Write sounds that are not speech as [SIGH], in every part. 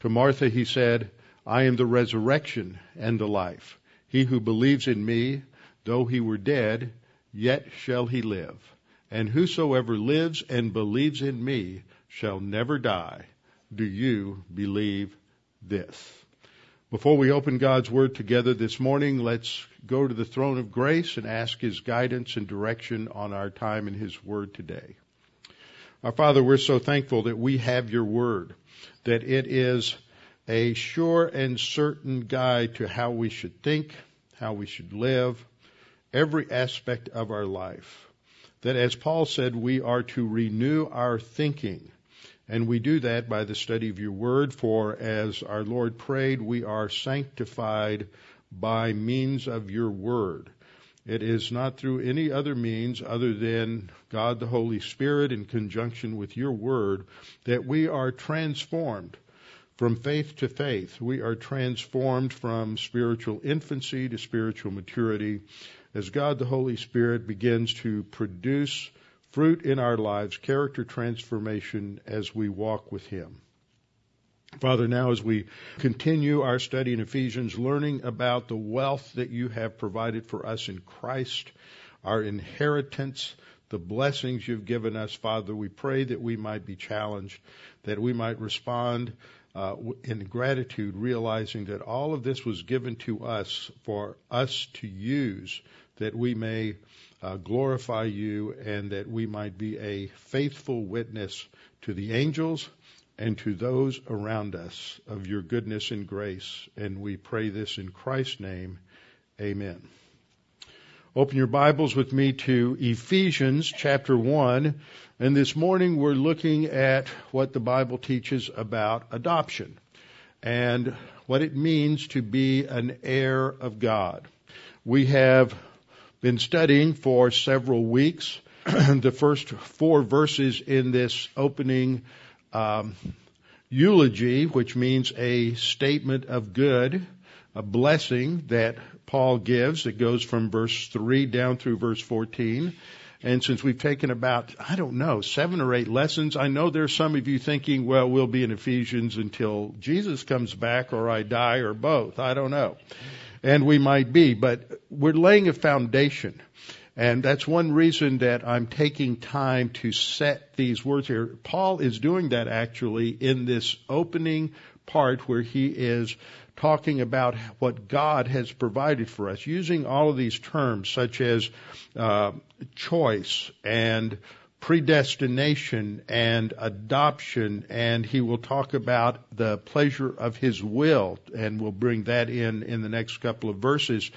To Martha he said, I am the resurrection and the life. He who believes in me, though he were dead, yet shall he live. And whosoever lives and believes in me shall never die. Do you believe this? Before we open God's Word together this morning, let's go to the throne of grace and ask His guidance and direction on our time in His Word today. Our Father, we're so thankful that we have your Word, that it is a sure and certain guide to how we should think, how we should live, every aspect of our life. That as Paul said, we are to renew our thinking and we do that by the study of your word, for as our Lord prayed, we are sanctified by means of your word. It is not through any other means other than God the Holy Spirit in conjunction with your word that we are transformed from faith to faith. We are transformed from spiritual infancy to spiritual maturity as God the Holy Spirit begins to produce fruit in our lives, character transformation as we walk with Him. Father, now as we continue our study in Ephesians, learning about the wealth that you have provided for us in Christ, our inheritance, the blessings you've given us, Father, we pray that we might be challenged, that we might respond uh, in gratitude, realizing that all of this was given to us for us to use, that we may uh, glorify you and that we might be a faithful witness to the angels and to those around us of your goodness and grace. And we pray this in Christ's name. Amen. Open your Bibles with me to Ephesians chapter 1. And this morning we're looking at what the Bible teaches about adoption and what it means to be an heir of God. We have been studying for several weeks [CLEARS THROAT] the first four verses in this opening um, eulogy, which means a statement of good, a blessing that Paul gives. It goes from verse 3 down through verse 14. And since we've taken about, I don't know, seven or eight lessons, I know there's some of you thinking, well, we'll be in Ephesians until Jesus comes back or I die or both. I don't know and we might be, but we're laying a foundation. And that's one reason that I'm taking time to set these words here. Paul is doing that actually in this opening part where he is talking about what God has provided for us, using all of these terms such as uh, choice and predestination and adoption, and he will talk about the pleasure of his will, and we'll bring that in in the next couple of verses.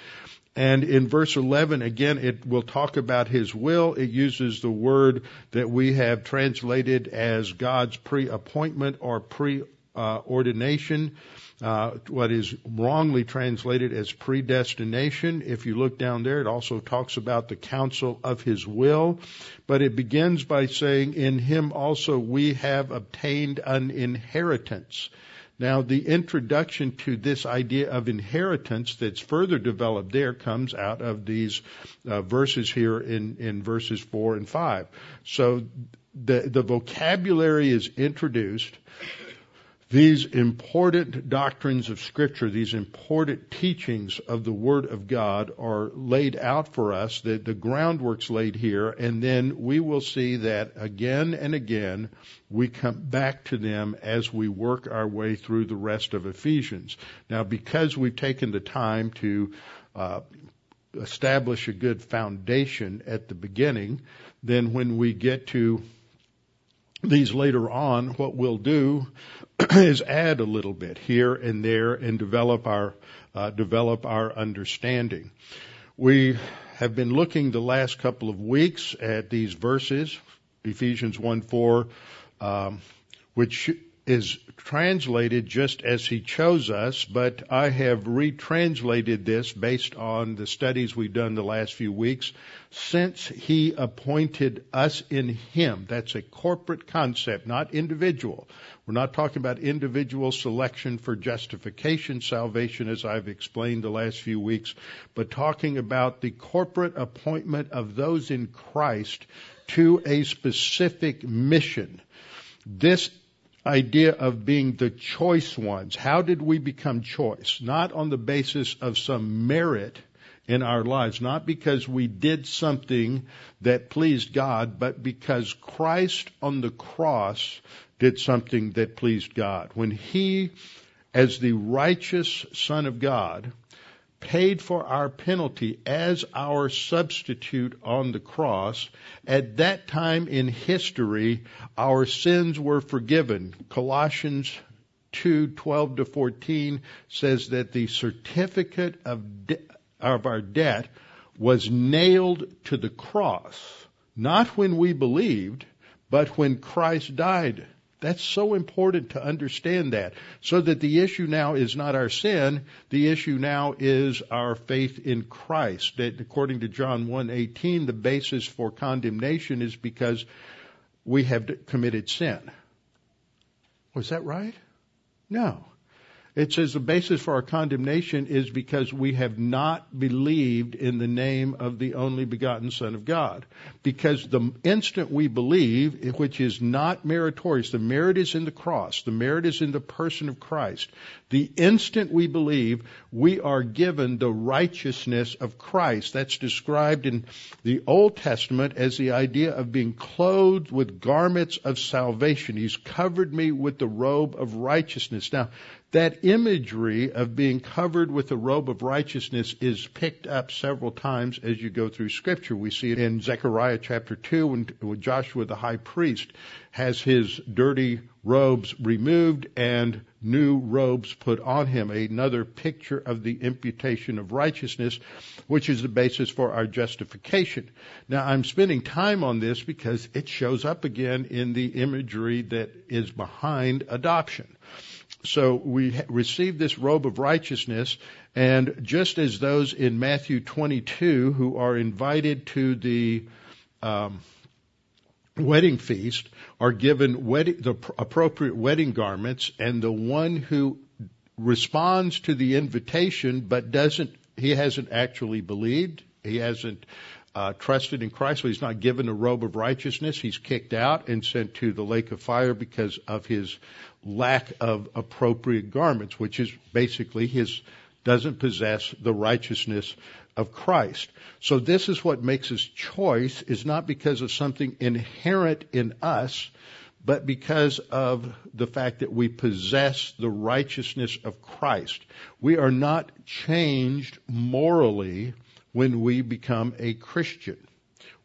And in verse 11, again, it will talk about his will. It uses the word that we have translated as God's pre-appointment or pre-ordination uh, what is wrongly translated as predestination. If you look down there, it also talks about the counsel of his will. But it begins by saying, in him also we have obtained an inheritance. Now, the introduction to this idea of inheritance that's further developed there comes out of these uh, verses here in, in verses 4 and 5. So the, the vocabulary is introduced these important doctrines of Scripture, these important teachings of the Word of God are laid out for us, that the groundwork's laid here, and then we will see that again and again we come back to them as we work our way through the rest of Ephesians. Now, because we've taken the time to uh, establish a good foundation at the beginning, then when we get to these later on, what we'll do [CLEARS THROAT] is add a little bit here and there and develop our uh, develop our understanding. We have been looking the last couple of weeks at these verses, Ephesians 1 4, um, which is translated just as he chose us, but I have retranslated this based on the studies we've done the last few weeks. Since he appointed us in him, that's a corporate concept, not individual. We're not talking about individual selection for justification, salvation, as I've explained the last few weeks, but talking about the corporate appointment of those in Christ to a specific mission. This idea of being the choice ones. How did we become choice? Not on the basis of some merit in our lives, not because we did something that pleased God, but because Christ on the cross did something that pleased God. When He, as the righteous Son of God, paid for our penalty as our substitute on the cross. At that time in history, our sins were forgiven. Colossians 2:12 to 14 says that the certificate of de- of our debt was nailed to the cross, not when we believed, but when Christ died that's so important to understand that. So that the issue now is not our sin, the issue now is our faith in Christ. That according to John 1:18, the basis for condemnation is because we have committed sin. Was that right? No. It says the basis for our condemnation is because we have not believed in the name of the only begotten Son of God. Because the instant we believe, which is not meritorious, the merit is in the cross, the merit is in the person of Christ. The instant we believe, we are given the righteousness of Christ. That's described in the Old Testament as the idea of being clothed with garments of salvation. He's covered me with the robe of righteousness. Now, that imagery of being covered with a robe of righteousness is picked up several times as you go through scripture. We see it in Zechariah chapter 2 when Joshua the high priest has his dirty robes removed and new robes put on him. Another picture of the imputation of righteousness, which is the basis for our justification. Now I'm spending time on this because it shows up again in the imagery that is behind adoption. So we receive this robe of righteousness, and just as those in Matthew 22 who are invited to the um, wedding feast are given the appropriate wedding garments, and the one who responds to the invitation but doesn't, he hasn't actually believed, he hasn't uh, trusted in Christ, but he's not given a robe of righteousness. He's kicked out and sent to the lake of fire because of his lack of appropriate garments, which is basically his doesn't possess the righteousness of Christ. So this is what makes his choice is not because of something inherent in us, but because of the fact that we possess the righteousness of Christ. We are not changed morally when we become a Christian.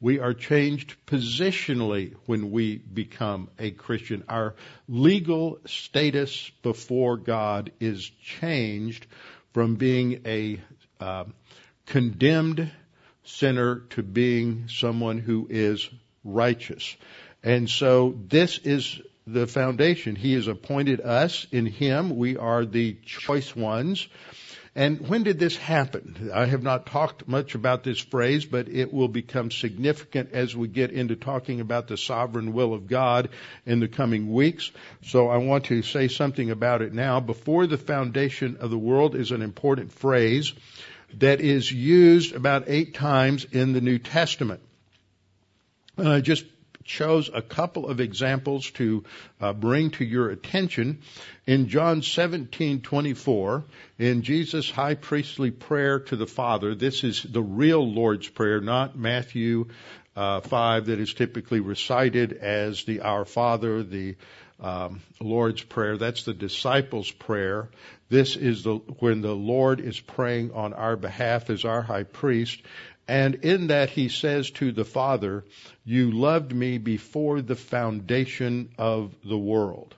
We are changed positionally when we become a Christian. Our legal status before God is changed from being a uh, condemned sinner to being someone who is righteous. And so this is the foundation. He has appointed us in Him. We are the choice ones. And when did this happen? I have not talked much about this phrase, but it will become significant as we get into talking about the sovereign will of God in the coming weeks. So I want to say something about it now. Before the foundation of the world is an important phrase that is used about eight times in the New Testament. And I just chose a couple of examples to uh, bring to your attention. In John 17:24, in Jesus' high priestly prayer to the Father, this is the real Lord's prayer, not Matthew uh, 5 that is typically recited as the Our Father, the um, Lord's prayer. That's the disciples' prayer. This is the when the Lord is praying on our behalf as our high priest, and in that he says to the Father, You loved me before the foundation of the world.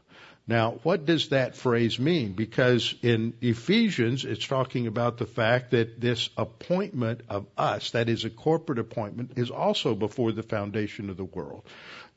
Now, what does that phrase mean? Because in Ephesians, it's talking about the fact that this appointment of us, that is a corporate appointment, is also before the foundation of the world.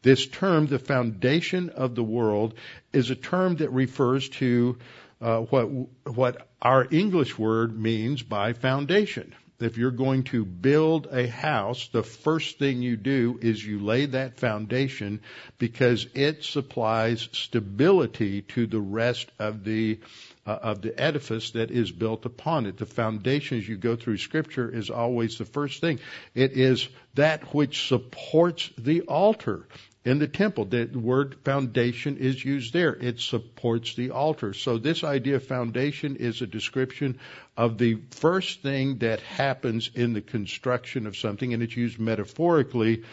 This term, the foundation of the world, is a term that refers to uh, what what our English word means by foundation if you're going to build a house, the first thing you do is you lay that foundation because it supplies stability to the rest of the uh, of the edifice that is built upon it. The foundation as you go through scripture is always the first thing. It is that which supports the altar in the temple. The word foundation is used there. It supports the altar. So this idea of foundation is a description of the first thing that happens in the construction of something, and it's used metaphorically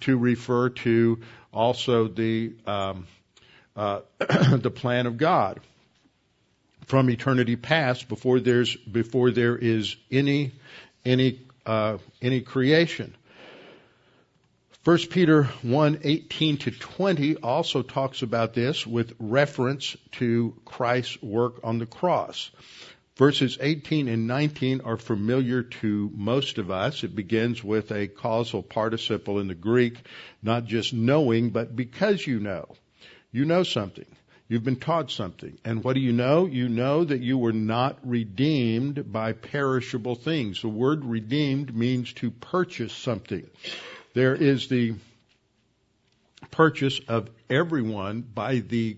to refer to also the um, uh, [CLEARS THROAT] the plan of God from eternity past before there's before there is any any uh, any creation. 1 Peter 1, 18 to 20 also talks about this with reference to Christ's work on the cross. Verses 18 and 19 are familiar to most of us. It begins with a causal participle in the Greek, not just knowing, but because you know. You know something. You've been taught something. And what do you know? You know that you were not redeemed by perishable things. The word redeemed means to purchase something. There is the purchase of everyone by the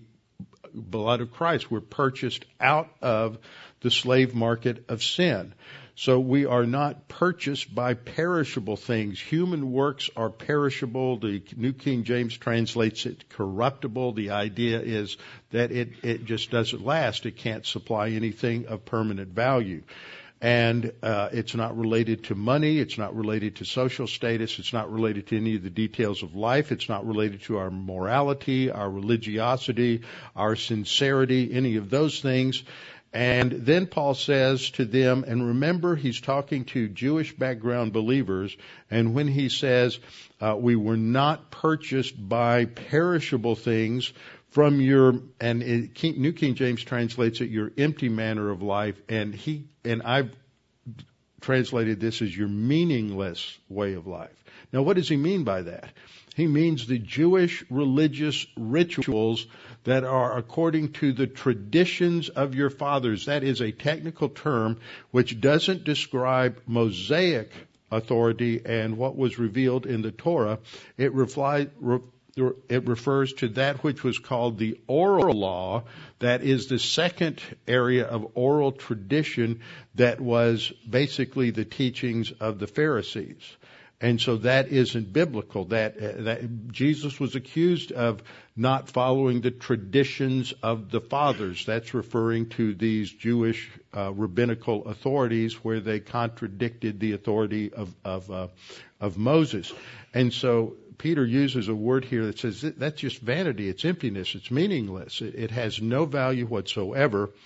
blood of Christ. We're purchased out of the slave market of sin. So we are not purchased by perishable things. Human works are perishable. The New King James translates it corruptible. The idea is that it, it just doesn't last. It can't supply anything of permanent value and uh, it's not related to money, it's not related to social status, it's not related to any of the details of life, it's not related to our morality, our religiosity, our sincerity, any of those things. And then Paul says to them, and remember, he's talking to Jewish background believers, and when he says, uh, we were not purchased by perishable things, from your and it, New King James translates it your empty manner of life, and he and I've translated this as your meaningless way of life. Now, what does he mean by that? He means the Jewish religious rituals that are according to the traditions of your fathers. That is a technical term which doesn't describe Mosaic authority and what was revealed in the Torah. It refli- it refers to that which was called the oral law. That is the second area of oral tradition that was basically the teachings of the Pharisees. And so that isn't biblical. That, that Jesus was accused of not following the traditions of the fathers. That's referring to these Jewish uh, rabbinical authorities where they contradicted the authority of of, uh, of Moses. And so Peter uses a word here that says that's just vanity. It's emptiness. It's meaningless. It, it has no value whatsoever. [CLEARS THROAT]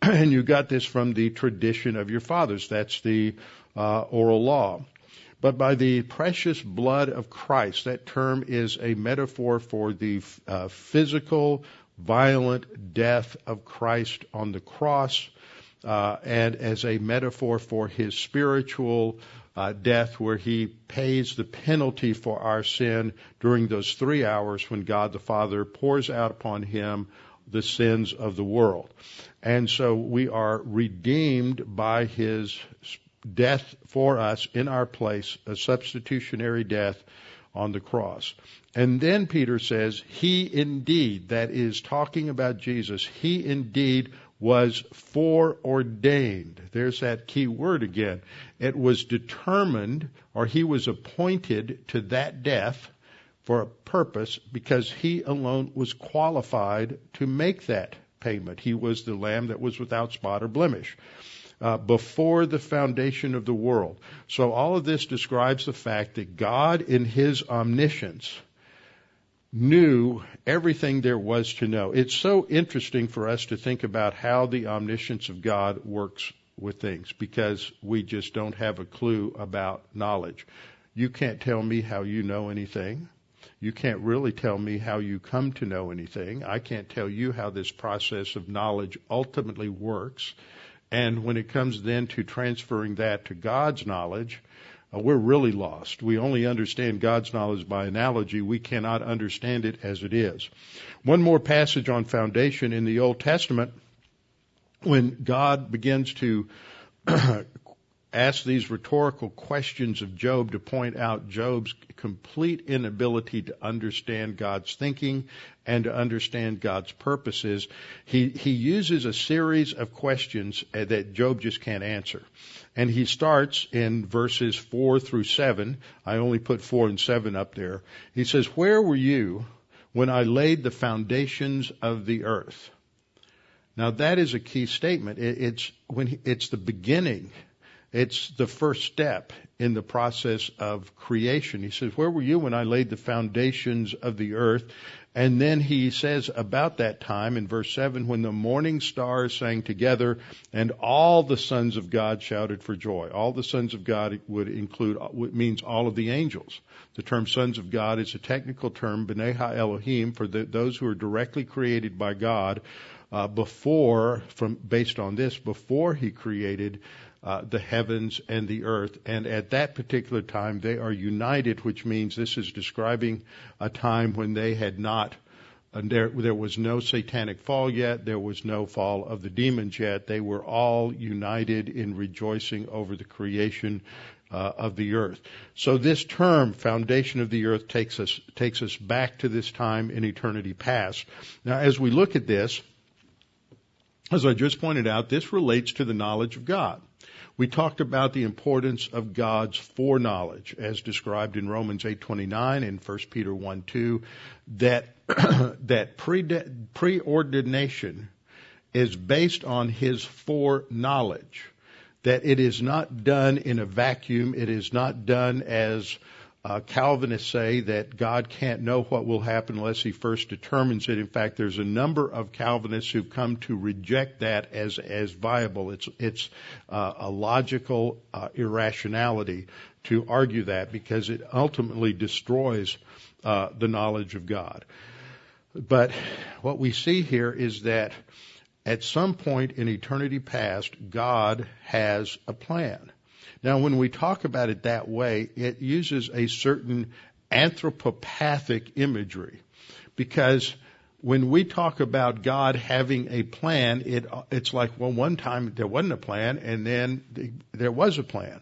And you got this from the tradition of your fathers. That's the uh, oral law. But by the precious blood of Christ, that term is a metaphor for the uh, physical, violent death of Christ on the cross, uh, and as a metaphor for his spiritual uh, death where he pays the penalty for our sin during those three hours when God the Father pours out upon him the sins of the world. And so we are redeemed by his death for us in our place, a substitutionary death on the cross. And then Peter says, He indeed, that is talking about Jesus, He indeed was foreordained. There's that key word again. It was determined, or he was appointed to that death for a purpose because he alone was qualified to make that payment. He was the lamb that was without spot or blemish. Uh, before the foundation of the world. So all of this describes the fact that God in His omniscience knew everything there was to know. It's so interesting for us to think about how the omniscience of God works with things because we just don't have a clue about knowledge. You can't tell me how you know anything. You can't really tell me how you come to know anything. I can't tell you how this process of knowledge ultimately works. And when it comes then to transferring that to God's knowledge, uh, we're really lost. We only understand God's knowledge by analogy. We cannot understand it as it is. One more passage on foundation in the Old Testament, when God begins to [CLEARS THROAT] ask these rhetorical questions of Job to point out Job's complete inability to understand God's thinking and to understand God's purposes. He, he uses a series of questions uh, that Job just can't answer. And he starts in verses four through seven. I only put four and seven up there. He says, where were you when I laid the foundations of the earth? Now that is a key statement. it's when he, it's the beginning it's the first step in the process of creation. He says, Where were you when I laid the foundations of the earth? And then he says about that time in verse 7 when the morning stars sang together and all the sons of God shouted for joy. All the sons of God would include, means all of the angels. The term sons of God is a technical term, B'nai Elohim, for the, those who are directly created by God uh, before, from based on this, before he created uh, the heavens and the earth. And at that particular time, they are united, which means this is describing a time when they had not. And there, there was no satanic fall yet. There was no fall of the demons yet. They were all united in rejoicing over the creation uh, of the earth. So this term, foundation of the earth, takes us takes us back to this time in eternity past. Now, as we look at this, as I just pointed out, this relates to the knowledge of God. We talked about the importance of God's foreknowledge as described in Romans 8:29 and 1 Peter 1:2 that [CLEARS THROAT] that preordination is based on his foreknowledge that it is not done in a vacuum it is not done as uh, Calvinists say that God can't know what will happen unless He first determines it. In fact, there's a number of Calvinists who've come to reject that as as viable. It's it's uh, a logical uh, irrationality to argue that because it ultimately destroys uh, the knowledge of God. But what we see here is that at some point in eternity past, God has a plan. Now, when we talk about it that way, it uses a certain anthropopathic imagery because when we talk about God having a plan, it, it's like, well, one time there wasn't a plan and then the, there was a plan.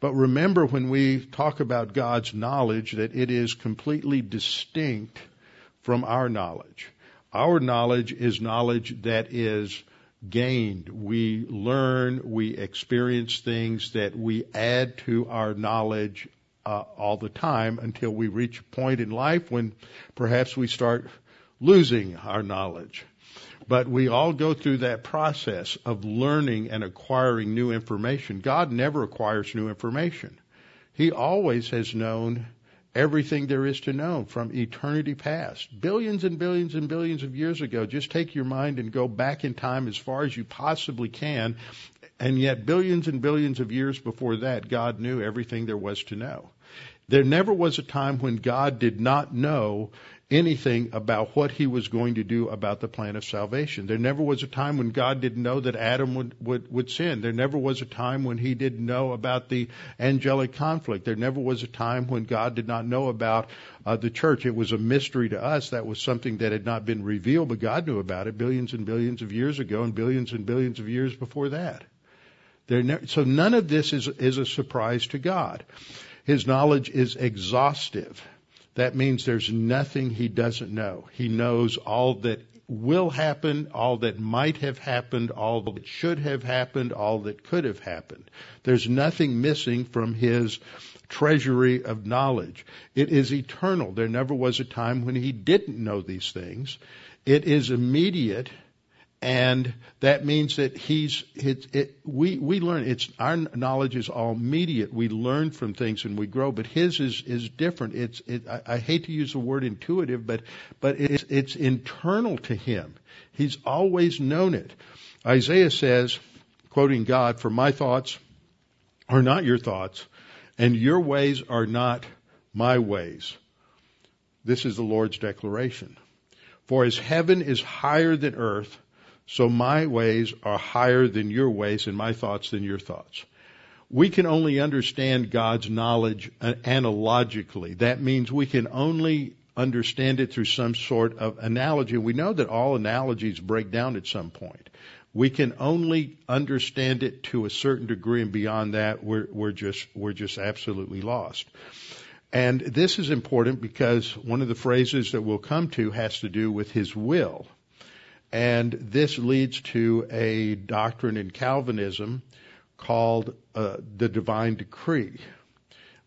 But remember when we talk about God's knowledge that it is completely distinct from our knowledge. Our knowledge is knowledge that is gained. We learn, we experience things that we add to our knowledge uh, all the time until we reach a point in life when perhaps we start losing our knowledge. But we all go through that process of learning and acquiring new information. God never acquires new information. He always has known everything there is to know from eternity past. Billions and billions and billions of years ago. Just take your mind and go back in time as far as you possibly can. And yet, billions and billions of years before that, God knew everything there was to know. There never was a time when God did not know anything about what he was going to do about the plan of salvation. There never was a time when God didn't know that Adam would, would, would sin. There never was a time when he didn't know about the angelic conflict. There never was a time when God did not know about uh, the church. It was a mystery to us. That was something that had not been revealed, but God knew about it billions and billions of years ago and billions and billions of years before that. Ne- so none of this is, is a surprise to God. His knowledge is exhaustive. That means there's nothing he doesn't know. He knows all that will happen, all that might have happened, all that should have happened, all that could have happened. There's nothing missing from his treasury of knowledge. It is eternal. There never was a time when he didn't know these things. It is immediate and that means that he's it, it, we we learn it's our knowledge is all immediate. We learn from things and we grow but his is is different. It's it, I, I hate to use the word intuitive but but it's it's internal to him. He's always known it. Isaiah says quoting God for my thoughts are not your thoughts and your ways are not my ways. This is the Lord's declaration. For as heaven is higher than earth, so my ways are higher than your ways and my thoughts than your thoughts. We can only understand God's knowledge analogically. That means we can only understand it through some sort of analogy. We know that all analogies break down at some point. We can only understand it to a certain degree, and beyond that, we're, we're just we're just absolutely lost. And this is important because one of the phrases that we'll come to has to do with His will, and this leads to a doctrine in Calvinism called uh, the divine decree.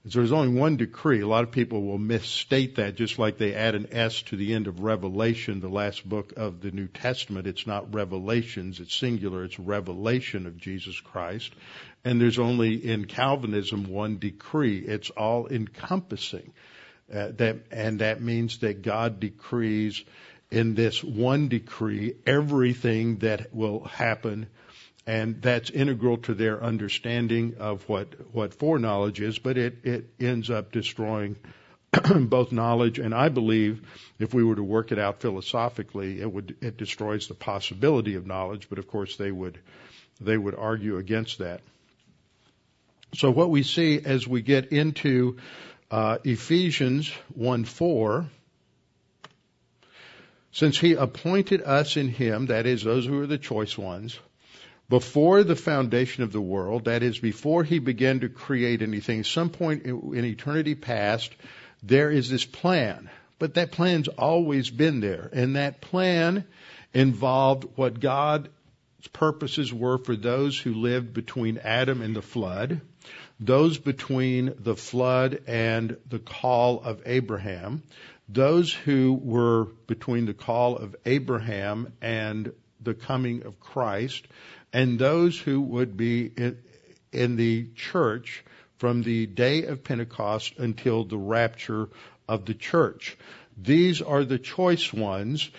So There's only one decree. A lot of people will misstate that, just like they add an S to the end of Revelation, the last book of the New Testament. It's not Revelations, it's singular, it's revelation of Jesus Christ. And there's only in Calvinism one decree. It's all encompassing. Uh, that, and that means that God decrees in this one decree everything that will happen and that's integral to their understanding of what what foreknowledge is. But it it ends up destroying [CLEARS THROAT] both knowledge and I believe if we were to work it out philosophically, it would it destroys the possibility of knowledge. But of course, they would they would argue against that. So what we see as we get into uh, Ephesians 1 4, since he appointed us in him, that is, those who are the choice ones, before the foundation of the world, that is, before he began to create anything, some point in eternity past, there is this plan. But that plan's always been there. And that plan involved what God's purposes were for those who lived between Adam and the flood, those between the flood and the call of Abraham, those who were between the call of Abraham and the coming of Christ, and those who would be in, in the church from the day of Pentecost until the rapture of the church. These are the choice ones,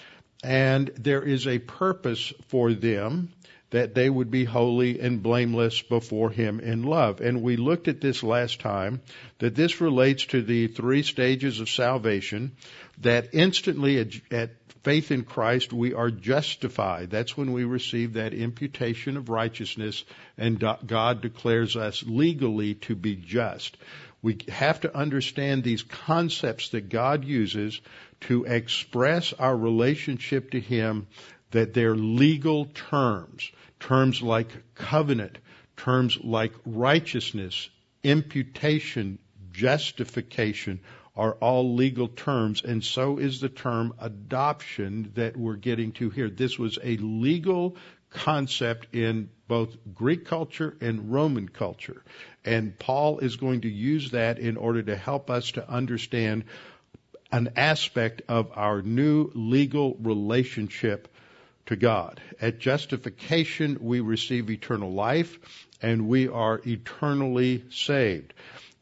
and there is a purpose for them that they would be holy and blameless before Him in love. And we looked at this last time, that this relates to the three stages of salvation, that instantly at, faith in Christ, we are justified. That's when we receive that imputation of righteousness and God declares us legally to be just. We have to understand these concepts that God uses to express our relationship to Him that they're legal terms. Terms like covenant, terms like righteousness, imputation, justification are all legal terms, and so is the term adoption that we're getting to here. This was a legal concept in both Greek culture and Roman culture. And Paul is going to use that in order to help us to understand an aspect of our new legal relationship to God. At justification, we receive eternal life and we are eternally saved.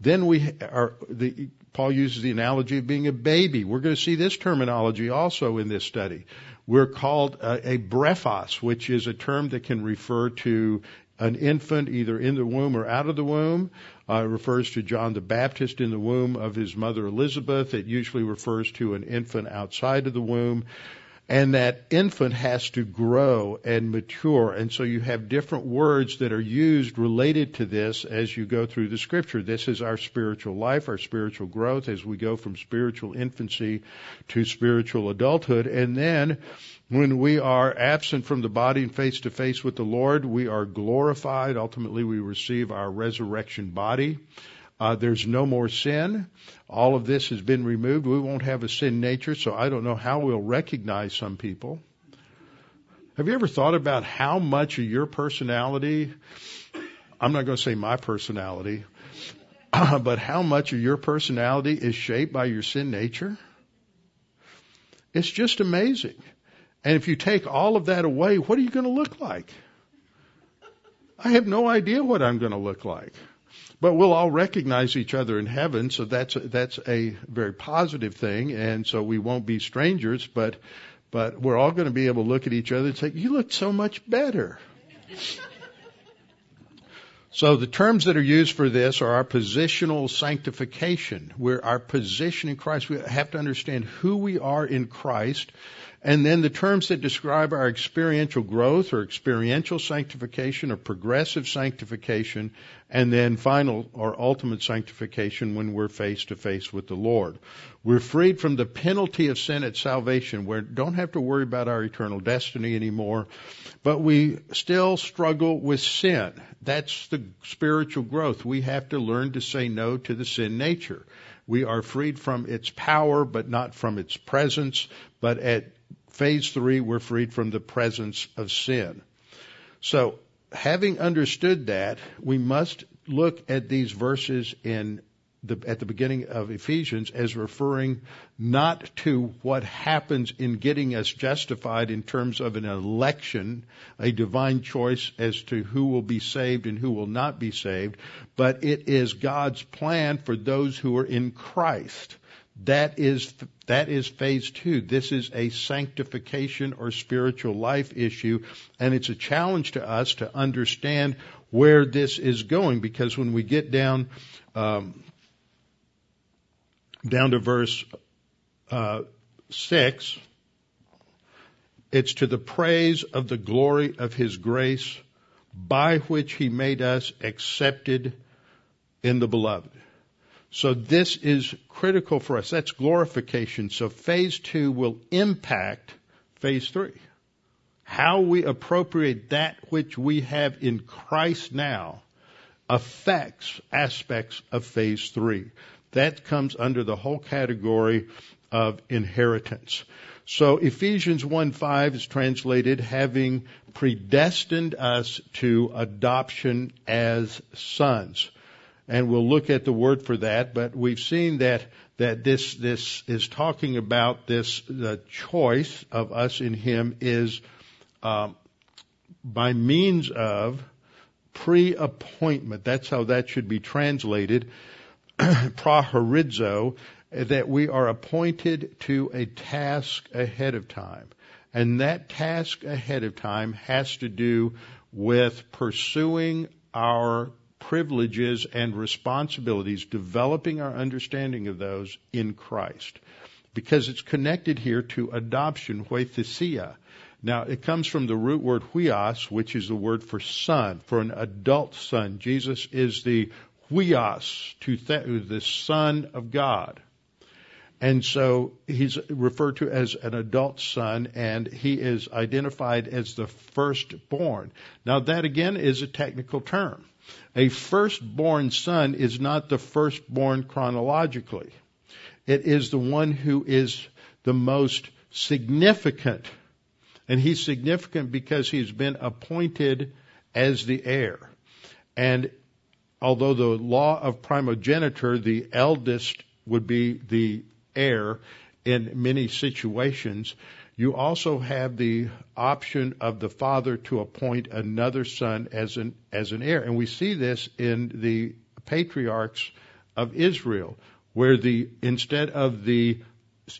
Then we are, the, Paul uses the analogy of being a baby. We're going to see this terminology also in this study. We're called a, a brephos, which is a term that can refer to an infant either in the womb or out of the womb. Uh, it refers to John the Baptist in the womb of his mother Elizabeth. It usually refers to an infant outside of the womb and that infant has to grow and mature. And so you have different words that are used related to this as you go through the scripture. This is our spiritual life, our spiritual growth as we go from spiritual infancy to spiritual adulthood. And then when we are absent from the body and face to face with the Lord, we are glorified. Ultimately, we receive our resurrection body. Uh, there's no more sin. All of this has been removed. We won't have a sin nature, so I don't know how we'll recognize some people. Have you ever thought about how much of your personality, I'm not going to say my personality, [CLEARS THROAT] but how much of your personality is shaped by your sin nature? It's just amazing. And if you take all of that away, what are you going to look like? I have no idea what I'm going to look like. But we'll all recognize each other in heaven, so that's a, that's a very positive thing, and so we won't be strangers, but but we're all going to be able to look at each other and say, "You look so much better." [LAUGHS] So the terms that are used for this are our positional sanctification. We're our position in Christ. We have to understand who we are in Christ. And then the terms that describe our experiential growth or experiential sanctification or progressive sanctification. And then final or ultimate sanctification when we're face to face with the Lord. We're freed from the penalty of sin at salvation. We don't have to worry about our eternal destiny anymore. But we still struggle with sin. That's the spiritual growth. We have to learn to say no to the sin nature. We are freed from its power, but not from its presence. But at phase three, we're freed from the presence of sin. So, having understood that, we must look at these verses in the, at the beginning of Ephesians as referring not to what happens in getting us justified in terms of an election, a divine choice as to who will be saved and who will not be saved, but it is God's plan for those who are in Christ. That is, that is phase two. This is a sanctification or spiritual life issue, and it's a challenge to us to understand where this is going because when we get down um, down to verse uh, 6, it's to the praise of the glory of his grace by which he made us accepted in the beloved. So this is critical for us. That's glorification. So phase two will impact phase three. How we appropriate that which we have in Christ now affects aspects of phase three. That comes under the whole category of inheritance. So Ephesians 1:5 is translated having predestined us to adoption as sons. And we'll look at the word for that, but we've seen that that this this is talking about this the choice of us in Him is um, by means of pre-appointment. That's how that should be translated. [CLEARS THROAT] proorizo, that we are appointed to a task ahead of time. And that task ahead of time has to do with pursuing our privileges and responsibilities, developing our understanding of those in Christ. Because it's connected here to adoption, huiothesia. Now, it comes from the root word huios, which is the word for son, for an adult son. Jesus is the huios, to the Son of God. And so he's referred to as an adult son, and he is identified as the firstborn. Now, that again is a technical term. A firstborn son is not the firstborn chronologically, it is the one who is the most significant. And he's significant because he's been appointed as the heir. And although the law of primogeniture, the eldest would be the heir in many situations, you also have the option of the father to appoint another son as an as an heir, and we see this in the patriarchs of Israel, where the instead of the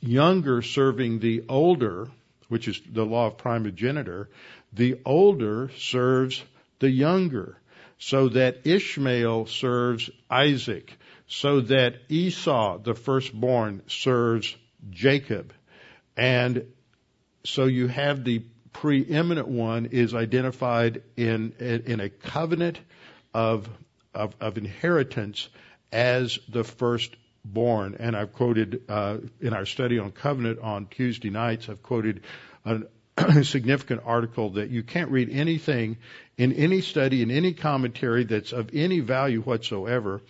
younger serving the older, which is the law of primogeniture, the older serves the younger. So that Ishmael serves Isaac, so that Esau, the firstborn, serves Jacob. And so you have the preeminent one is identified in, in a covenant of, of, of inheritance as the firstborn. And I've quoted, uh, in our study on covenant on Tuesday nights, I've quoted an, [CLEARS THROAT] significant article that you can't read anything in any study, in any commentary that's of any value whatsoever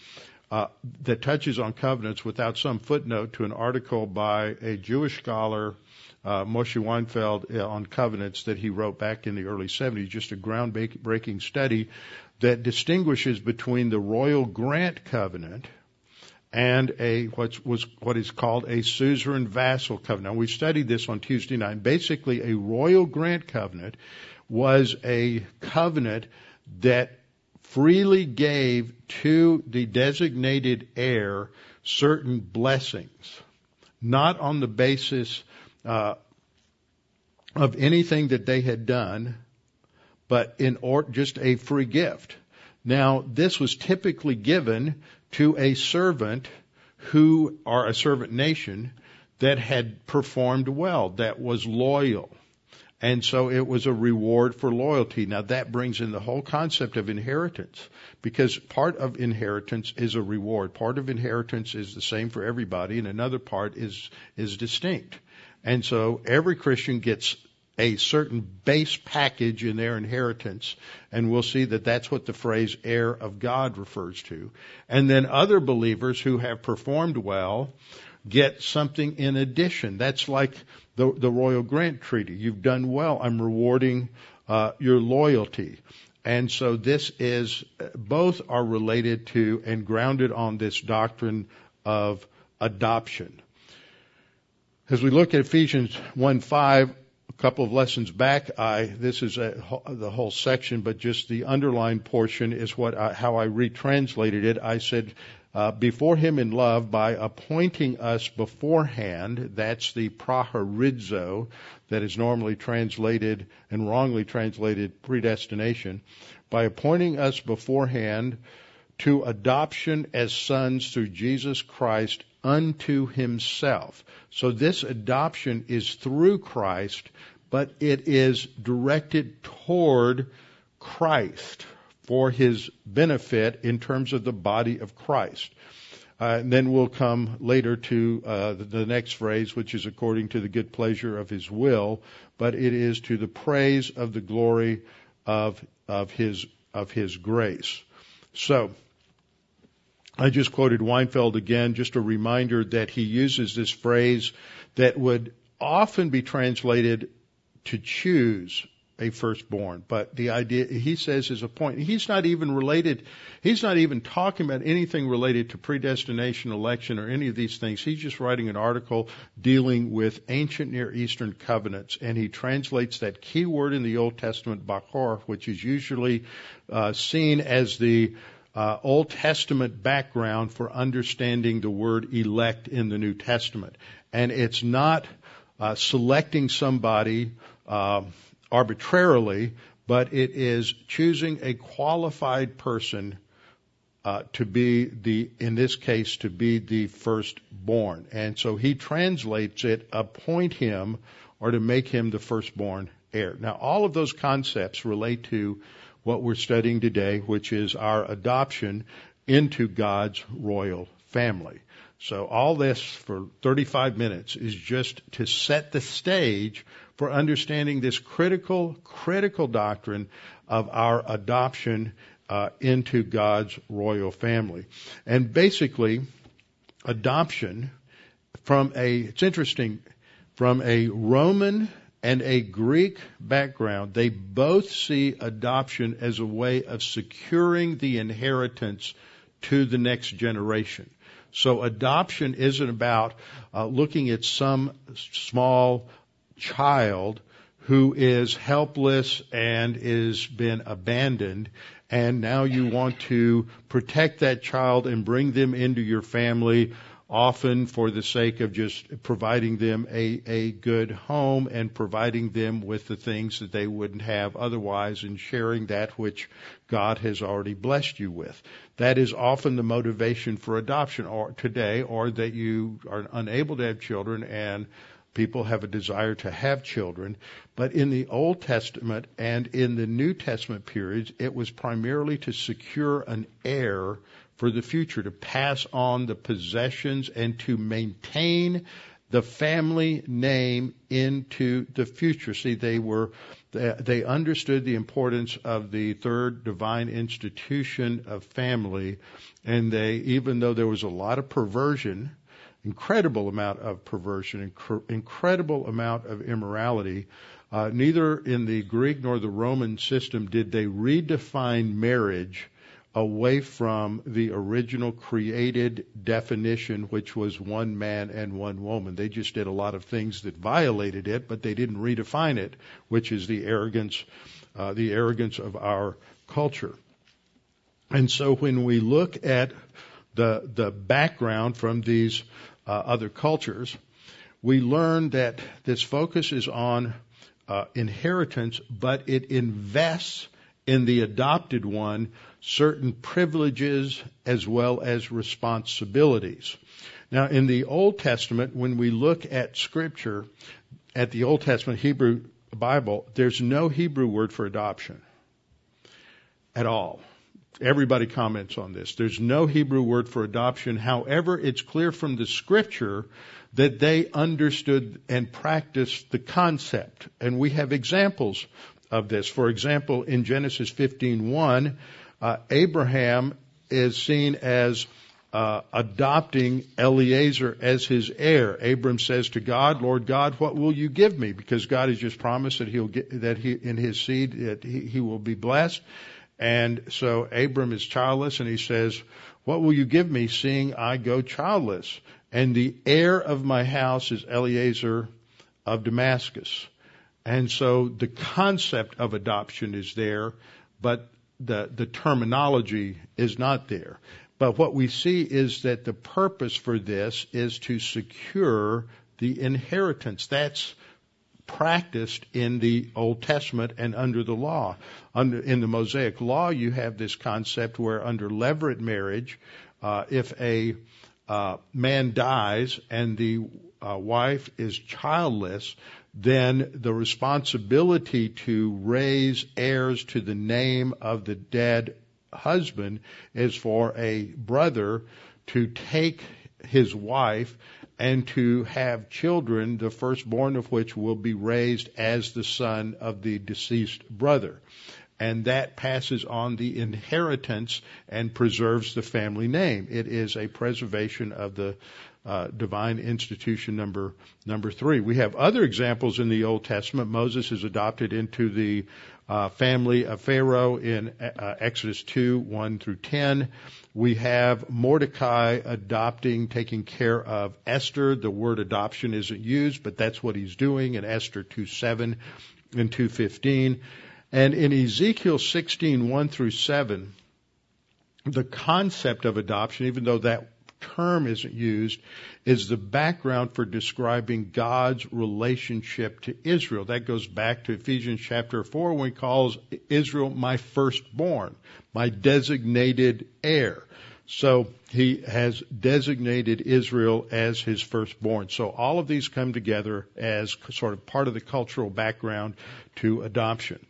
uh, that touches on covenants without some footnote to an article by a Jewish scholar, uh, Moshe Weinfeld, uh, on covenants that he wrote back in the early 70s. Just a groundbreaking study that distinguishes between the royal grant covenant and a what was what is called a suzerain vassal covenant. Now, we studied this on Tuesday night. Basically, a royal grant covenant was a covenant that freely gave to the designated heir certain blessings, not on the basis uh, of anything that they had done, but in or, just a free gift. Now, this was typically given to a servant who, or a servant nation, that had performed well, that was loyal. And so it was a reward for loyalty. Now that brings in the whole concept of inheritance because part of inheritance is a reward. Part of inheritance is the same for everybody and another part is, is distinct. And so every Christian gets a certain base package in their inheritance, and we'll see that that's what the phrase heir of God refers to. And then other believers who have performed well get something in addition. That's like the, the Royal Grant Treaty. You've done well. I'm rewarding uh, your loyalty. And so this is, both are related to and grounded on this doctrine of adoption. As we look at Ephesians 1 5, a couple of lessons back, I, this is a, the whole section, but just the underlined portion is what I, how I retranslated it. I said, uh, before him in love by appointing us beforehand. That's the proorizo that is normally translated and wrongly translated predestination. By appointing us beforehand to adoption as sons through Jesus Christ unto himself. So this adoption is through Christ, but it is directed toward Christ for his benefit in terms of the body of Christ. Uh, and then we'll come later to uh, the, next phrase, which is according to the good pleasure of his will, but it is to the praise of the glory of of his of his grace. So I just quoted Weinfeld again, just a reminder that he uses this phrase that would often be translated to choose a firstborn. But the idea, he says, is a point. He's not even related, he's not even talking about anything related to predestination, election, or any of these things. He's just writing an article dealing with ancient Near Eastern covenants, and he translates that key word in the Old Testament, bakor, which is usually uh, seen as the uh, Old Testament background for understanding the word elect in the New Testament. And it's not uh, selecting somebody uh, arbitrarily, but it is choosing a qualified person uh, to be the, in this case, to be the firstborn. And so he translates it, appoint him, or to make him the firstborn heir. Now, all of those concepts relate to what we're studying today, which is our adoption into God's royal family. So all this for 35 minutes is just to set the stage for understanding this critical, critical doctrine of our adoption uh, into God's royal family. And basically, adoption from a, it's interesting, from a Roman and a Greek background, they both see adoption as a way of securing the inheritance to the next generation. So adoption isn't about uh, looking at some small child who is helpless and is been abandoned and now you want to protect that child and bring them into your family often for the sake of just providing them a, a good home and providing them with the things that they wouldn't have otherwise and sharing that which God has already blessed you with. That is often the motivation for adoption or today or that you are unable to have children and People have a desire to have children. But in the Old Testament and in the New Testament periods, it was primarily to secure an heir for the future, to pass on the possessions and to maintain the family name into the future. See, they were, they understood the importance of the third divine institution of family, and they, even though there was a lot of perversion, incredible amount of perversion, inc- incredible amount of immorality. Uh, neither in the Greek nor the Roman system did they redefine marriage away from the original created definition, which was one man and one woman. They just did a lot of things that violated it, but they didn't redefine it, which is the arrogance, uh, the arrogance of our culture. And so when we look at the the background from these uh, other cultures, we learn that this focus is on uh, inheritance, but it invests in the adopted one certain privileges as well as responsibilities. Now, in the Old Testament, when we look at Scripture, at the Old Testament Hebrew Bible, there's no Hebrew word for adoption at all. Everybody comments on this. There's no Hebrew word for adoption. However, it's clear from the scripture that they understood and practiced the concept. And we have examples of this. For example, in Genesis 15:1, uh, Abraham is seen as uh, adopting Eliezer as his heir. Abram says to God, "Lord God, what will you give me?" Because God has just promised that he'll get that he in his seed that he, he will be blessed. And so Abram is childless, and he says, "What will you give me, seeing I go childless?" And the heir of my house is Eliezer of Damascus. And so the concept of adoption is there, but the, the terminology is not there. But what we see is that the purpose for this is to secure the inheritance. That's practiced in the Old Testament and under the law. Under, in the Mosaic law, you have this concept where under levirate marriage, uh, if a uh, man dies and the uh, wife is childless, then the responsibility to raise heirs to the name of the dead husband is for a brother to take his wife and to have children, the firstborn of which will be raised as the son of the deceased brother. And that passes on the inheritance and preserves the family name. It is a preservation of the uh, divine institution number number three. We have other examples in the Old Testament. Moses is adopted into the uh, family of Pharaoh in uh, Exodus 2, 1 through 10. We have Mordecai adopting, taking care of Esther. The word adoption isn't used, but that's what he's doing in Esther 2, 7 and 2, 15. And in Ezekiel 16, 1 through 7, the concept of adoption, even though that term isn't used, is the background for describing God's relationship to Israel. That goes back to Ephesians chapter 4 when he calls Israel my firstborn, my designated heir. So he has designated Israel as his firstborn. So all of these come together as sort of part of the cultural background to adoption.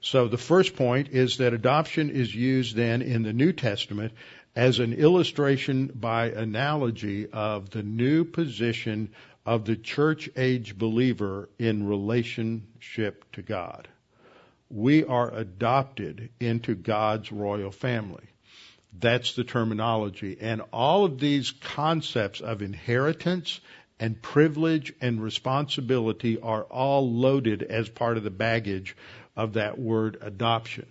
So the first point is that adoption is used then in the New Testament as an illustration by analogy of the new position of the church age believer in relationship to God. We are adopted into God's royal family. That's the terminology. And all of these concepts of inheritance and privilege and responsibility are all loaded as part of the baggage of that word adoption.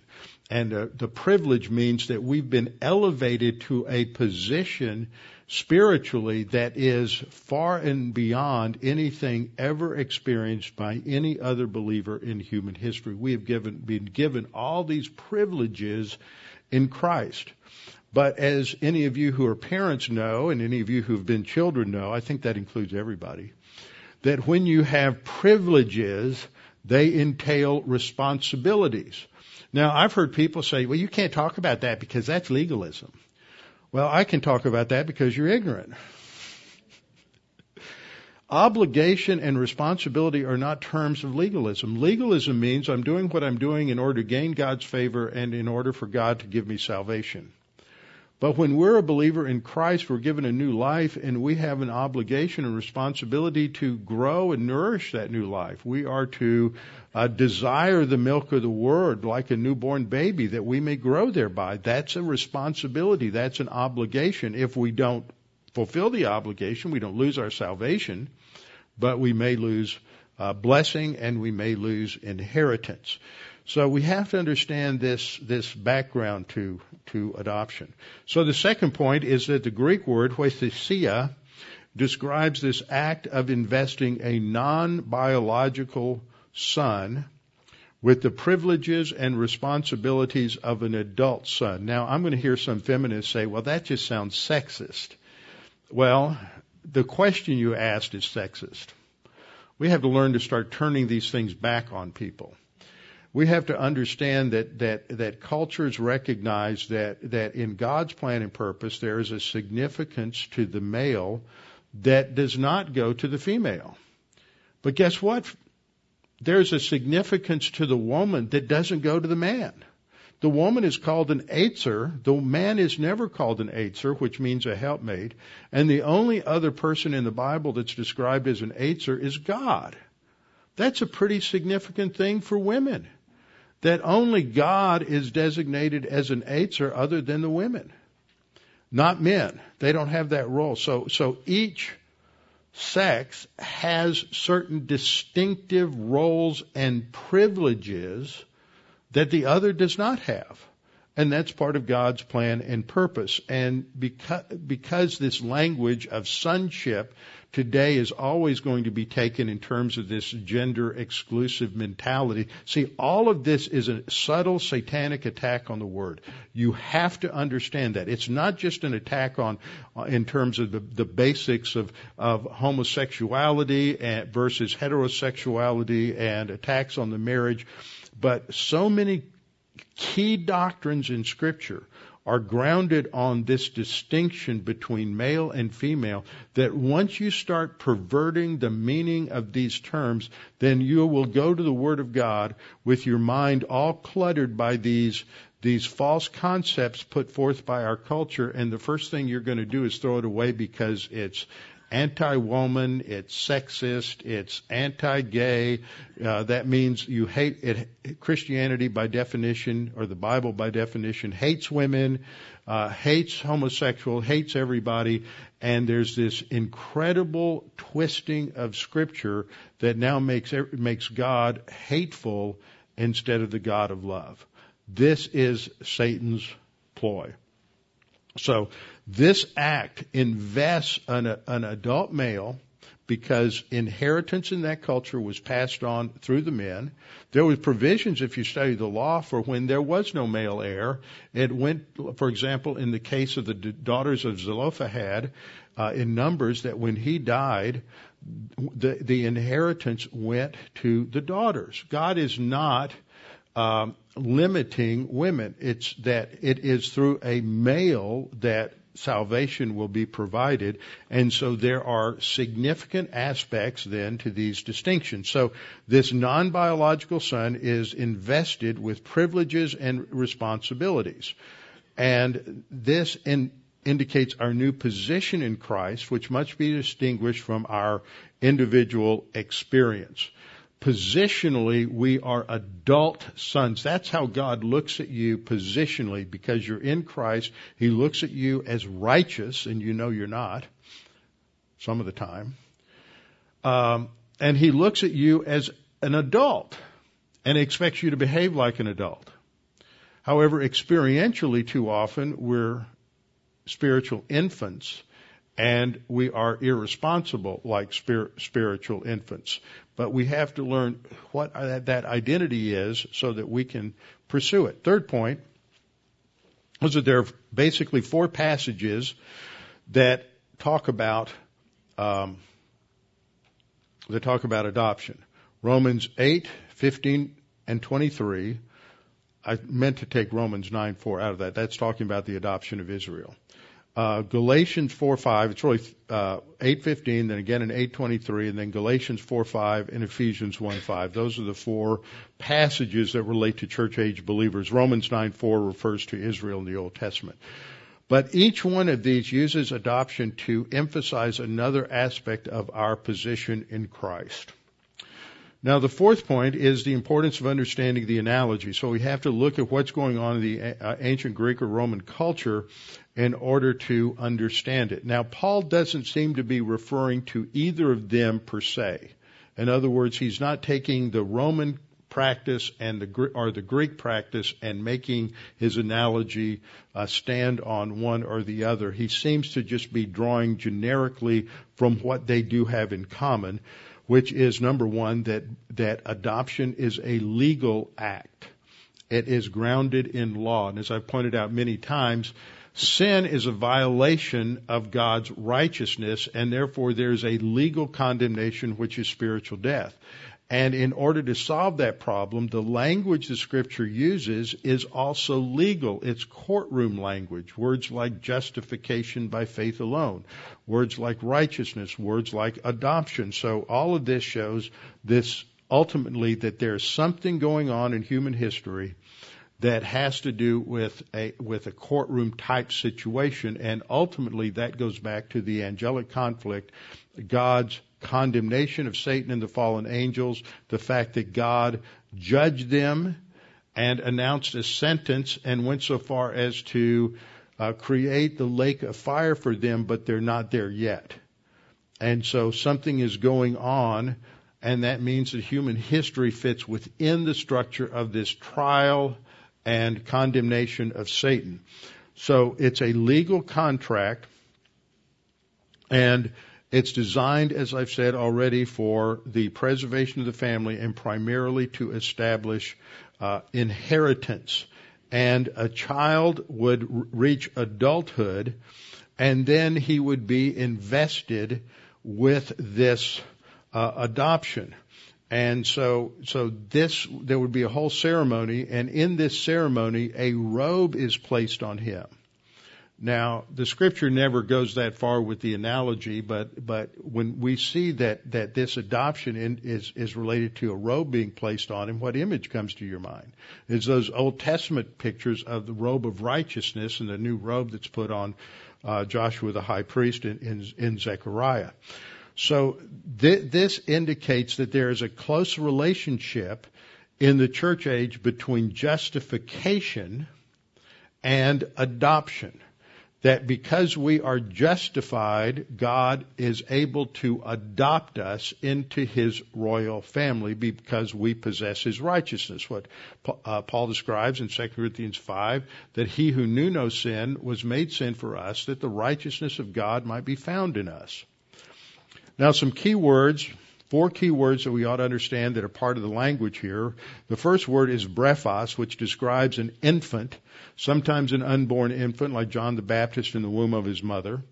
And uh, the privilege means that we've been elevated to a position spiritually that is far and beyond anything ever experienced by any other believer in human history. We have given, been given all these privileges in Christ. But as any of you who are parents know, and any of you who have been children know, I think that includes everybody, that when you have privileges, they entail responsibilities. Now, I've heard people say, well, you can't talk about that because that's legalism. Well, I can talk about that because you're ignorant. [LAUGHS] Obligation and responsibility are not terms of legalism. Legalism means I'm doing what I'm doing in order to gain God's favor and in order for God to give me salvation. But when we're a believer in Christ, we're given a new life and we have an obligation and responsibility to grow and nourish that new life. We are to uh, desire the milk of the word like a newborn baby that we may grow thereby. That's a responsibility. That's an obligation. If we don't fulfill the obligation, we don't lose our salvation, but we may lose uh, blessing and we may lose inheritance. So we have to understand this, this background to, to adoption. So the second point is that the Greek word, huiothesia, describes this act of investing a non-biological son with the privileges and responsibilities of an adult son. Now, I'm going to hear some feminists say, well, that just sounds sexist. Well, the question you asked is sexist. We have to learn to start turning these things back on people we have to understand that, that, that cultures recognize that, that in God's plan and purpose, there is a significance to the male that does not go to the female. But guess what? There's a significance to the woman that doesn't go to the man. The woman is called an Eitzer. The man is never called an Eitzer, which means a helpmate. And the only other person in the Bible that's described as an Eitzer is God. That's a pretty significant thing for women. That only God is designated as an Eitzer other than the women. Not men. They don't have that role. So, so each sex has certain distinctive roles and privileges that the other does not have. And that's part of God's plan and purpose. And because, because this language of sonship today is always going to be taken in terms of this gender exclusive mentality. See, all of this is a subtle satanic attack on the word. You have to understand that. It's not just an attack on, in terms of the, the basics of, of homosexuality and, versus heterosexuality and attacks on the marriage, but so many key doctrines in scripture are grounded on this distinction between male and female that once you start perverting the meaning of these terms, then you will go to the Word of God with your mind all cluttered by these these false concepts put forth by our culture, and the first thing you're going to do is throw it away because it's anti-woman, it's sexist, it's anti-gay. Uh, that means you hate it. Christianity, by definition, or the Bible, by definition, hates women, uh, hates homosexual, hates everybody, and there's this incredible twisting of Scripture that now makes makes God hateful instead of the God of love. This is Satan's ploy. So this act invests an, an adult male because inheritance in that culture was passed on through the men. There was provisions, if you study the law, for when there was no male heir. It went, for example, in the case of the daughters of Zelophehad, uh, in Numbers, that when he died, the, the inheritance went to the daughters. God is not um, limiting women. It's that it is through a male that salvation will be provided. And so there are significant aspects then to these distinctions. So this non-biological son is invested with privileges and responsibilities. And this in, indicates our new position in Christ, which must be distinguished from our individual experience positionally, we are adult sons. That's how God looks at you positionally because you're in Christ. He looks at you as righteous, and you know you're not some of the time. Um, and He looks at you as an adult and expects you to behave like an adult. However, experientially, too often, we're spiritual infants and we are irresponsible like spir- spiritual infants. But we have to learn what that identity is so that we can pursue it. Third point was that there are basically four passages that talk about um, that talk about adoption. Romans 8, 15, and 23. I meant to take Romans 9, 4 out of that. That's talking about the adoption of Israel uh, Galatians 4:5. It's really uh, 8:15, then again in 8:23, and then Galatians 4:5 and Ephesians 1:5. Those are the four passages that relate to church age believers. Romans 9:4 refers to Israel in the Old Testament. But each one of these uses adoption to emphasize another aspect of our position in Christ. Now, the fourth point is the importance of understanding the analogy. So we have to look at what's going on in the uh, ancient Greek or Roman culture in order to understand it. Now, Paul doesn't seem to be referring to either of them per se. In other words, he's not taking the Roman practice and the or the Greek practice and making his analogy uh, stand on one or the other. He seems to just be drawing generically from what they do have in common which is number one, that, that adoption is a legal act. It is grounded in law. And as I've pointed out many times, sin is a violation of God's righteousness, and therefore there's a legal condemnation, which is spiritual death. And in order to solve that problem, the language the scripture uses is also legal. It's courtroom language. Words like justification by faith alone. Words like righteousness. Words like adoption. So all of this shows this ultimately that there's something going on in human history that has to do with a with a courtroom type situation and ultimately that goes back to the angelic conflict God's condemnation of Satan and the fallen angels, the fact that God judged them and announced a sentence and went so far as to uh, create the lake of fire for them, but they're not there yet. And so something is going on, and that means that human history fits within the structure of this trial and condemnation of Satan. So it's a legal contract, and it's designed, as I've said already, for the preservation of the family and primarily to establish uh, inheritance. And a child would r- reach adulthood, and then he would be invested with this uh, adoption. And so, so this, there would be a whole ceremony, and in this ceremony, a robe is placed on him. Now, the scripture never goes that far with the analogy, but, but when we see that, that this adoption in, is, is related to a robe being placed on him, what image comes to your mind? Is those Old Testament pictures of the robe of righteousness and the new robe that's put on uh, Joshua the high priest in, in, in Zechariah. So th- this indicates that there is a close relationship in the church age between justification and adoption that because we are justified, God is able to adopt us into His royal family because we possess His righteousness. What uh, Paul describes in 2 Corinthians 5, that He who knew no sin was made sin for us, that the righteousness of God might be found in us. Now some key words four key words that we ought to understand that are part of the language here. The first word is brephos, which describes an infant, sometimes an unborn infant like John the Baptist in the womb of his mother.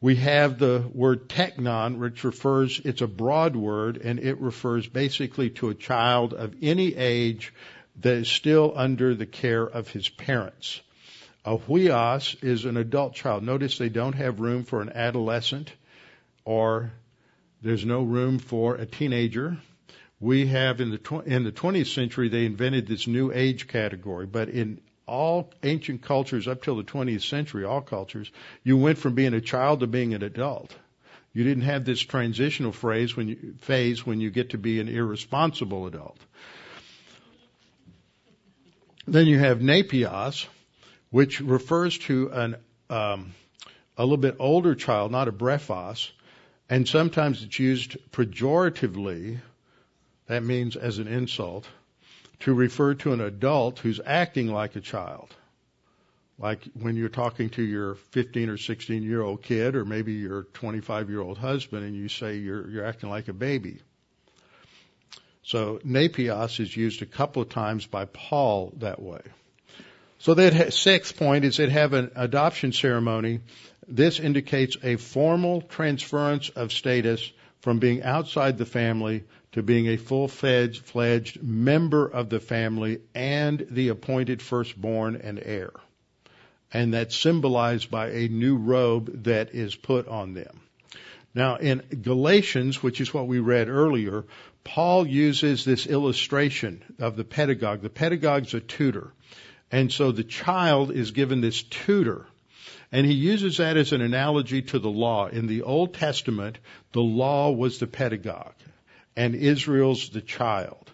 We have the word teknon, which refers, it's a broad word, and it refers basically to a child of any age that is still under the care of his parents. A huios is an adult child. Notice they don't have room for an adolescent or there's no room for a teenager. We have in the tw- in the 20th century they invented this new age category, but in all ancient cultures up till the 20th century, all cultures, you went from being a child to being an adult. You didn't have this transitional phrase when you, phase when you get to be an irresponsible adult. Then you have nepios, which refers to an um, a little bit older child, not a brephos, and sometimes it's used pejoratively, that means as an insult, to refer to an adult who's acting like a child. Like when you're talking to your 15 or 16 year old kid or maybe your 25 year old husband and you say you're, you're acting like a baby. So nepios is used a couple of times by Paul that way. So that sixth point is they have an adoption ceremony this indicates a formal transference of status from being outside the family to being a full-fledged member of the family and the appointed firstborn and heir. And that's symbolized by a new robe that is put on them. Now in Galatians, which is what we read earlier, Paul uses this illustration of the pedagogue. The pedagogue is a tutor. And so the child is given this tutor and he uses that as an analogy to the law. In the Old Testament, the law was the pedagogue, and Israel's the child.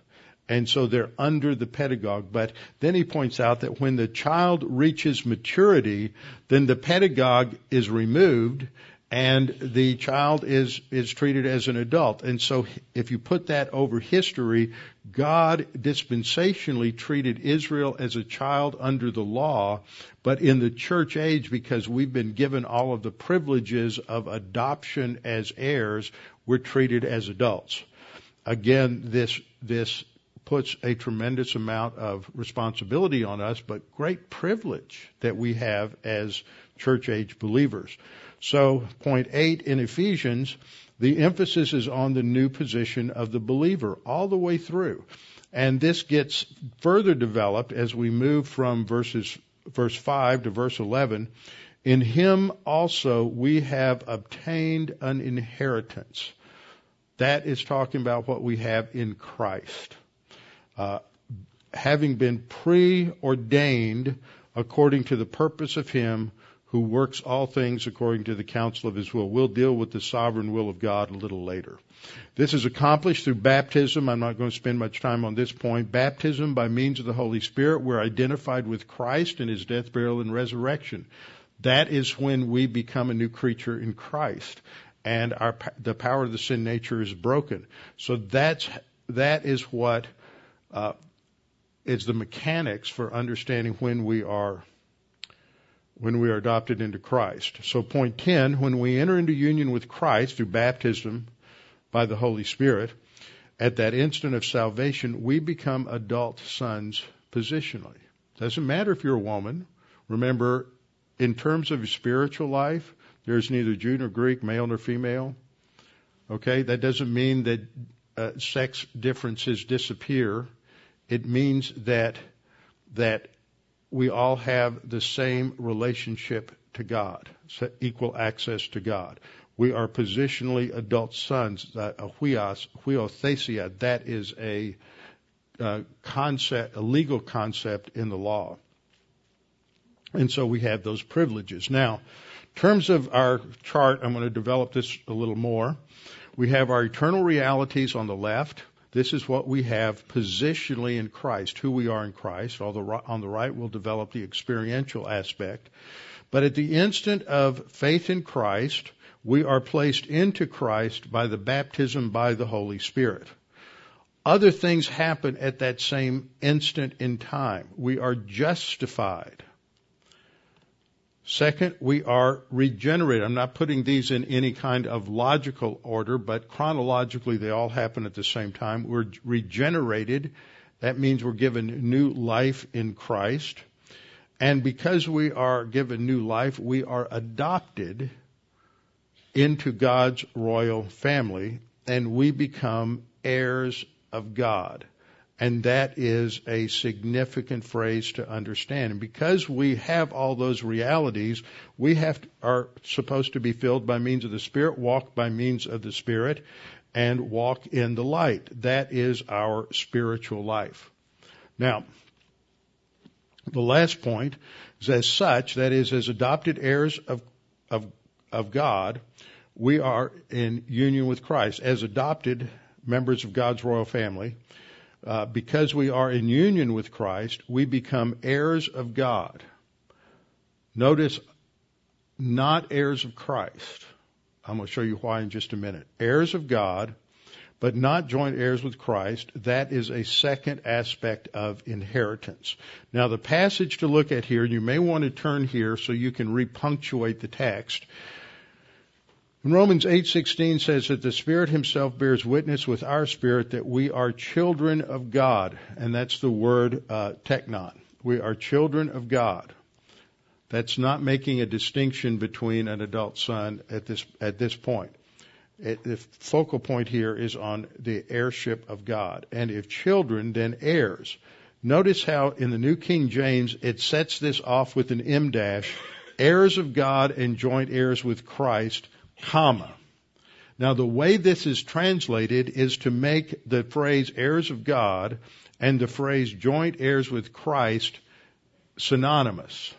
And so they're under the pedagogue. But then he points out that when the child reaches maturity, then the pedagogue is removed and the child is, is treated as an adult. And so if you put that over history, God dispensationally treated Israel as a child under the law, but in the church age, because we've been given all of the privileges of adoption as heirs, we're treated as adults. Again, this, this puts a tremendous amount of responsibility on us, but great privilege that we have as church age believers. So, point eight in Ephesians, the emphasis is on the new position of the believer all the way through. And this gets further developed as we move from verses, verse 5 to verse 11. In him also we have obtained an inheritance. That is talking about what we have in Christ. Uh, having been preordained according to the purpose of him who works all things according to the counsel of his will. We'll deal with the sovereign will of God a little later. This is accomplished through baptism. I'm not going to spend much time on this point. Baptism by means of the Holy Spirit. We're identified with Christ in his death, burial, and resurrection. That is when we become a new creature in Christ and our, the power of the sin nature is broken. So that's, that is what, uh, is the mechanics for understanding when we are when we are adopted into Christ. So point 10, when we enter into union with Christ through baptism by the Holy Spirit, at that instant of salvation, we become adult sons positionally. Doesn't matter if you're a woman. Remember, in terms of spiritual life, there's neither Jew nor Greek, male nor female. Okay, that doesn't mean that uh, sex differences disappear. It means that that we all have the same relationship to God, equal access to God. We are positionally adult sons. Uh, huios, huiothesia, that is a uh, concept, a legal concept in the law. And so we have those privileges. Now, in terms of our chart, I'm going to develop this a little more. We have our eternal realities on the left. This is what we have positionally in Christ, who we are in Christ. Although on the right, we'll develop the experiential aspect. But at the instant of faith in Christ, we are placed into Christ by the baptism by the Holy Spirit. Other things happen at that same instant in time. We are justified. Second, we are regenerated. I'm not putting these in any kind of logical order, but chronologically they all happen at the same time. We're regenerated. That means we're given new life in Christ. And because we are given new life, we are adopted into God's royal family and we become heirs of God. And that is a significant phrase to understand. And because we have all those realities, we have to, are supposed to be filled by means of the Spirit, walk by means of the Spirit, and walk in the light. That is our spiritual life. Now, the last point is as such, that is, as adopted heirs of, of, of God, we are in union with Christ. As adopted members of God's royal family, uh, because we are in union with Christ, we become heirs of God. Notice, not heirs of Christ. I'm going to show you why in just a minute. Heirs of God, but not joint heirs with Christ. That is a second aspect of inheritance. Now the passage to look at here, you may want to turn here so you can repunctuate the text. Romans 8:16 says that the Spirit himself bears witness with our spirit that we are children of God, and that's the word uh, teknon. We are children of God. That's not making a distinction between an adult son at this at this point. It, the focal point here is on the heirship of God, and if children, then heirs. Notice how in the New King James it sets this off with an em dash, heirs of God and joint heirs with Christ comma. Now the way this is translated is to make the phrase heirs of God and the phrase joint heirs with Christ synonymous.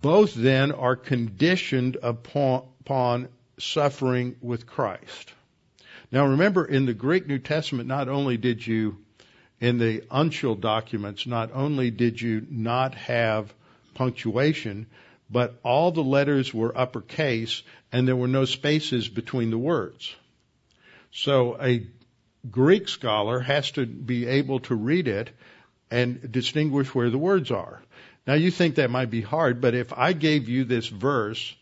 Both then are conditioned upon, upon suffering with Christ. Now remember in the Greek New Testament not only did you in the uncial documents not only did you not have punctuation but all the letters were uppercase and there were no spaces between the words. So a Greek scholar has to be able to read it and distinguish where the words are. Now you think that might be hard, but if I gave you this verse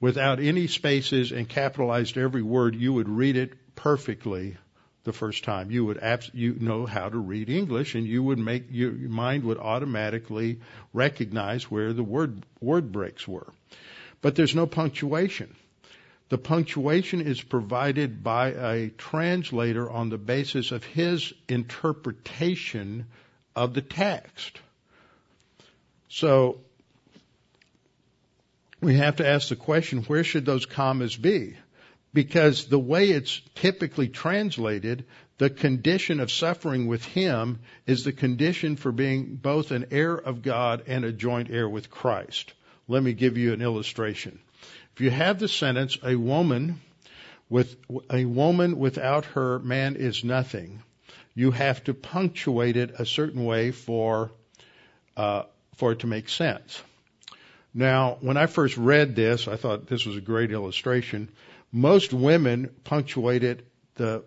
without any spaces and capitalized every word, you would read it perfectly the first time. You would abs- you know how to read English, and you would make your, your mind would automatically recognize where the word word breaks were. But there's no punctuation. the punctuation is provided by a translator on the basis of his interpretation of the text. So we have to ask the question, where should those commas be? Because the way it's typically translated, the condition of suffering with him is the condition for being both an heir of God and a joint heir with Christ. Let me give you an illustration. If you have the sentence, a woman with a woman without her man is nothing, you have to punctuate it a certain way for uh, for it to make sense. Now, when I first read this, I thought this was a great illustration. Most women punctuated the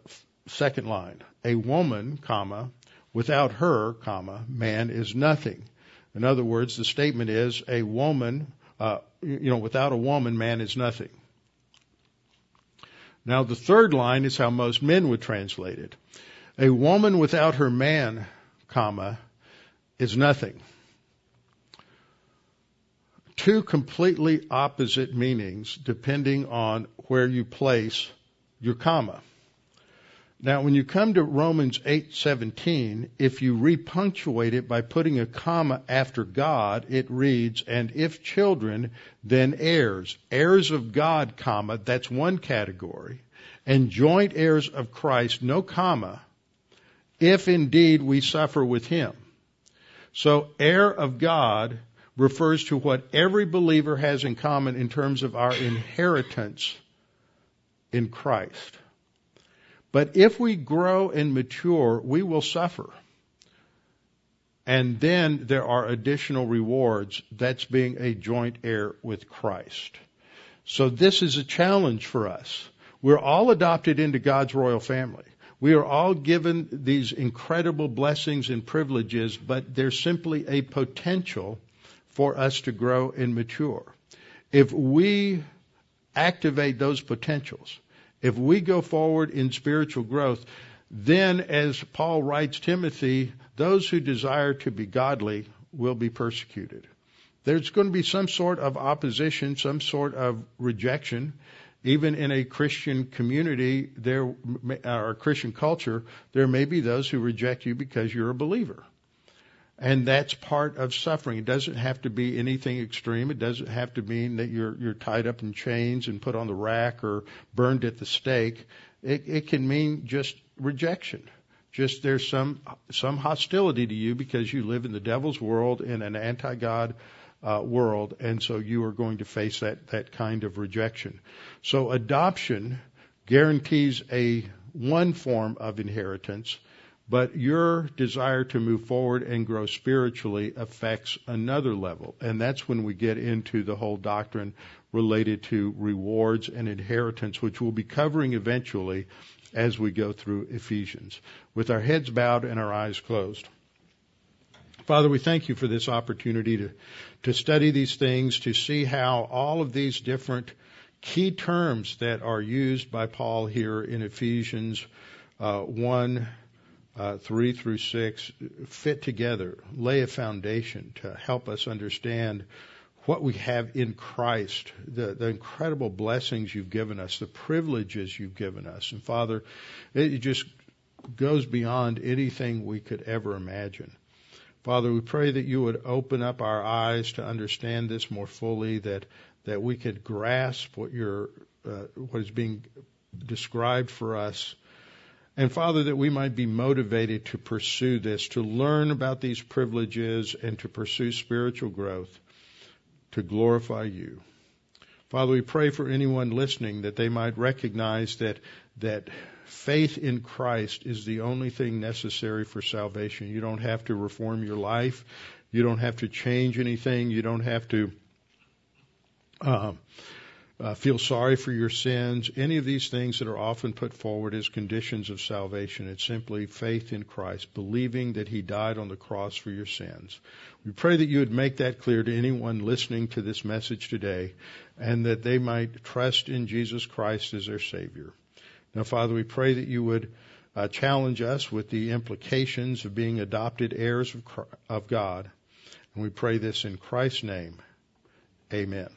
second line. A woman, comma, without her, comma, man is nothing. In other words, the statement is a woman, uh, you know, without a woman, man is nothing. Now, the third line is how most men would translate it. A woman without her man, comma, is nothing two completely opposite meanings depending on where you place your comma. Now, when you come to Romans 8:17, if you repunctuate it by putting a comma after God, it reads, "And if children, then heirs, heirs of God, comma, that's one category, and joint heirs of Christ, no comma, if indeed we suffer with him." So, heir of God refers to what every believer has in common in terms of our inheritance in Christ. But if we grow and mature, we will suffer. And then there are additional rewards. That's being a joint heir with Christ. So this is a challenge for us. We're all adopted into God's royal family. We are all given these incredible blessings and privileges, but there's simply a potential for us to grow and mature. If we activate those potentials, if we go forward in spiritual growth, then as Paul writes Timothy, those who desire to be godly will be persecuted. There's going to be some sort of opposition, some sort of rejection. Even in a Christian community, there, or a Christian culture, there may be those who reject you because you're a believer. And that's part of suffering. It doesn't have to be anything extreme. It doesn't have to mean that you're you're tied up in chains and put on the rack or burned at the stake. It, it can mean just rejection. Just there's some some hostility to you because you live in the devil's world in an anti-God uh, world, and so you are going to face that that kind of rejection. So adoption guarantees a one form of inheritance but your desire to move forward and grow spiritually affects another level. And that's when we get into the whole doctrine related to rewards and inheritance, which we'll be covering eventually as we go through Ephesians. With our heads bowed and our eyes closed. Father, we thank you for this opportunity to, to study these things, to see how all of these different key terms that are used by Paul here in Ephesians uh, 1 uh, 3 through 6 fit together, lay a foundation to help us understand what we have in Christ, the, the incredible blessings you've given us, the privileges you've given us. And Father, it just goes beyond anything we could ever imagine. Father, we pray that you would open up our eyes to understand this more fully, that that we could grasp what your uh, what is being described for us and Father, that we might be motivated to pursue this, to learn about these privileges and to pursue spiritual growth to glorify you. Father, we pray for anyone listening that they might recognize that, that faith in Christ is the only thing necessary for salvation. You don't have to reform your life. You don't have to change anything. You don't have to uh, uh, feel sorry for your sins, any of these things that are often put forward as conditions of salvation. It's simply faith in Christ, believing that He died on the cross for your sins. We pray that you would make that clear to anyone listening to this message today and that they might trust in Jesus Christ as their Savior. Now, Father, we pray that you would uh, challenge us with the implications of being adopted heirs of, of God. And we pray this in Christ's name. Amen.